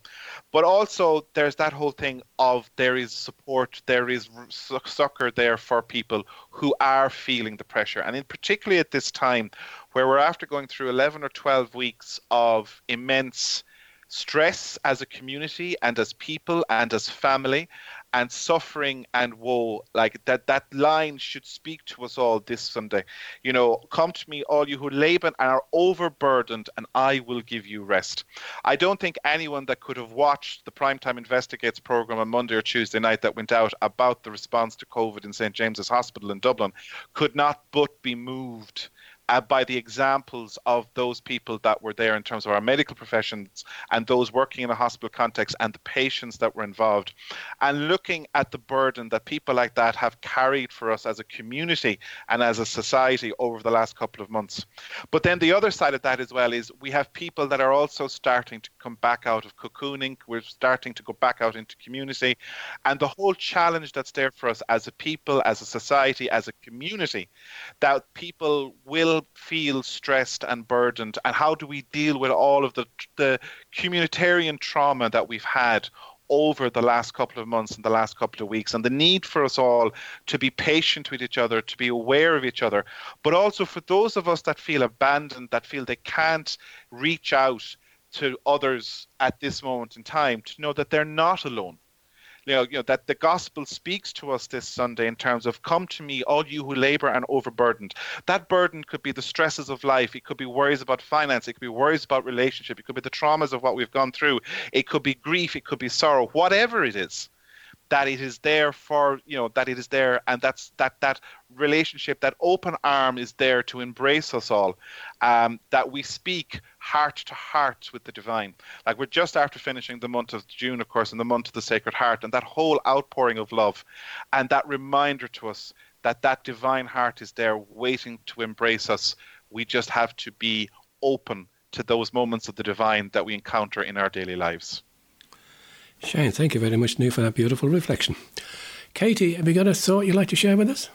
But also, there's that whole thing of there is support, there is succor there for people who are feeling the pressure, and in particularly at this time, where we're after going through 11 or 12 weeks of immense stress as a community and as people and as family and suffering and woe like that that line should speak to us all this sunday. You know come to me all you who labor and are overburdened and i will give you rest. I don't think anyone that could have watched the primetime investigates program on monday or tuesday night that went out about the response to covid in st james's hospital in dublin could not but be moved uh, by the examples of those people that were there in terms of our medical professions and those working in a hospital context and the patients that were involved, and looking at the burden that people like that have carried for us as a community and as a society over the last couple of months. But then the other side of that as well is we have people that are also starting to come back out of cocooning. We're starting to go back out into community. And the whole challenge that's there for us as a people, as a society, as a community, that people will feel stressed and burdened and how do we deal with all of the the communitarian trauma that we've had over the last couple of months and the last couple of weeks and the need for us all to be patient with each other to be aware of each other but also for those of us that feel abandoned that feel they can't reach out to others at this moment in time to know that they're not alone you know, you know that the gospel speaks to us this Sunday in terms of come to me, all you who labor and overburdened. That burden could be the stresses of life. It could be worries about finance. It could be worries about relationship. It could be the traumas of what we've gone through. It could be grief. It could be sorrow. Whatever it is, that it is there for you know that it is there and that's that that relationship that open arm is there to embrace us all um, that we speak heart to heart with the divine. Like we're just after finishing the month of june of course and the month of the sacred heart and that whole outpouring of love and that reminder to us that that divine heart is there waiting to embrace us. We just have to be open to those moments of the divine that we encounter in our daily lives Shane, thank you very much, New, for that beautiful reflection. Katie, have you got a thought you'd like to share with us?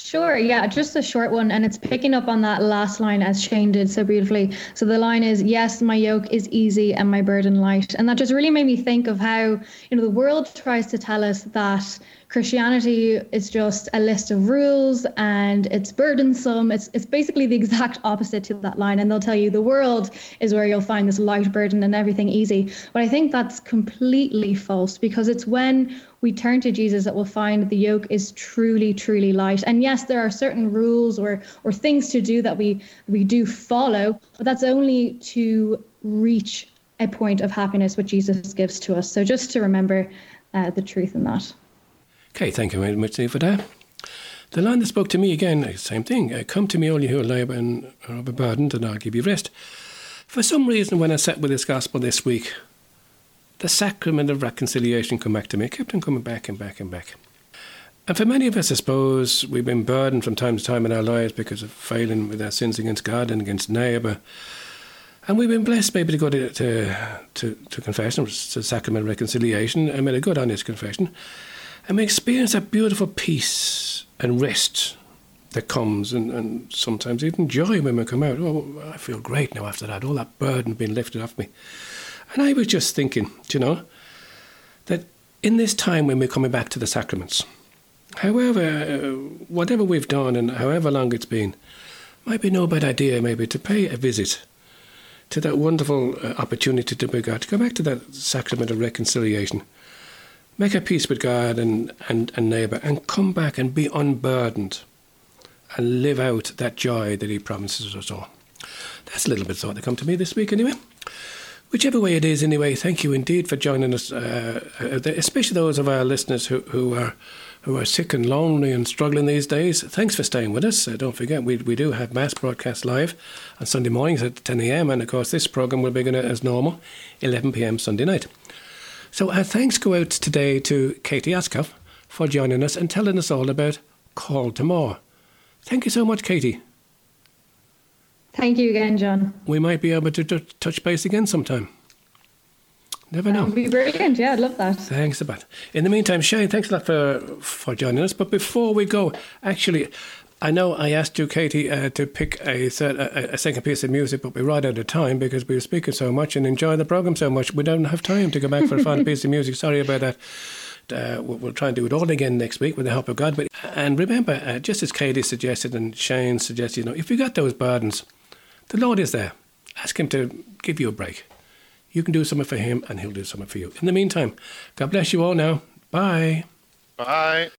Sure, yeah, just a short one. And it's picking up on that last line as Shane did so beautifully. So the line is, Yes, my yoke is easy and my burden light. And that just really made me think of how, you know, the world tries to tell us that Christianity is just a list of rules and it's burdensome. It's it's basically the exact opposite to that line. And they'll tell you the world is where you'll find this light burden and everything easy. But I think that's completely false because it's when we turn to Jesus that we'll find the yoke is truly, truly light. And yes, there are certain rules or or things to do that we we do follow, but that's only to reach a point of happiness what Jesus gives to us. So just to remember uh, the truth in that. Okay, thank you very much for that. The line that spoke to me again, uh, same thing. Uh, Come to me, all you who are labour and are overburdened, and I'll give you rest. For some reason, when I sat with this gospel this week, the sacrament of reconciliation come back to me. It kept on coming back and back and back. And for many of us, I suppose, we've been burdened from time to time in our lives because of failing with our sins against God and against neighbour. And we've been blessed maybe to go to, to, to, to confession, to sacrament of reconciliation, and made a good honest confession. And we experience that beautiful peace and rest that comes, and, and sometimes even joy when we come out. Oh, I feel great now after that. All that burden being lifted off me. And I was just thinking, you know, that in this time when we're coming back to the sacraments, however, uh, whatever we've done and however long it's been, might be no bad idea maybe to pay a visit to that wonderful uh, opportunity to be God, to go back to that sacrament of reconciliation, make a peace with God and, and, and neighbour, and come back and be unburdened and live out that joy that He promises us all. That's a little bit thought to come to me this week, anyway. Whichever way it is, anyway, thank you indeed for joining us, uh, uh especially those of our listeners who, who are who are sick and lonely and struggling these days. Thanks for staying with us. Uh, don't forget, we, we do have mass broadcast live on Sunday mornings at 10 a.m. And of course, this program will begin as normal, 11 p.m. Sunday night. So our thanks go out today to Katie Ascough for joining us and telling us all about Call to More. Thank you so much, Katie. Thank you again, John. We might be able to t- touch base again sometime. Never know. That would be brilliant. Yeah, I'd love that. Thanks a lot. In the meantime, Shane, thanks a lot for for joining us. But before we go, actually, I know I asked you, Katie, uh, to pick a, a, a, second piece of music, but we're right out of time because we were speaking so much and enjoying the program so much. We don't have time to go back for a final <laughs> piece of music. Sorry about that. Uh, we'll, we'll, try and do it all again next week with the help of God. But and remember, uh, just as Katie suggested and Shane suggested, you know, if you got those burdens, the Lord is there. Ask Him to give you a break. You can do something for him, and he'll do something for you. In the meantime, God bless you all now. Bye. Bye.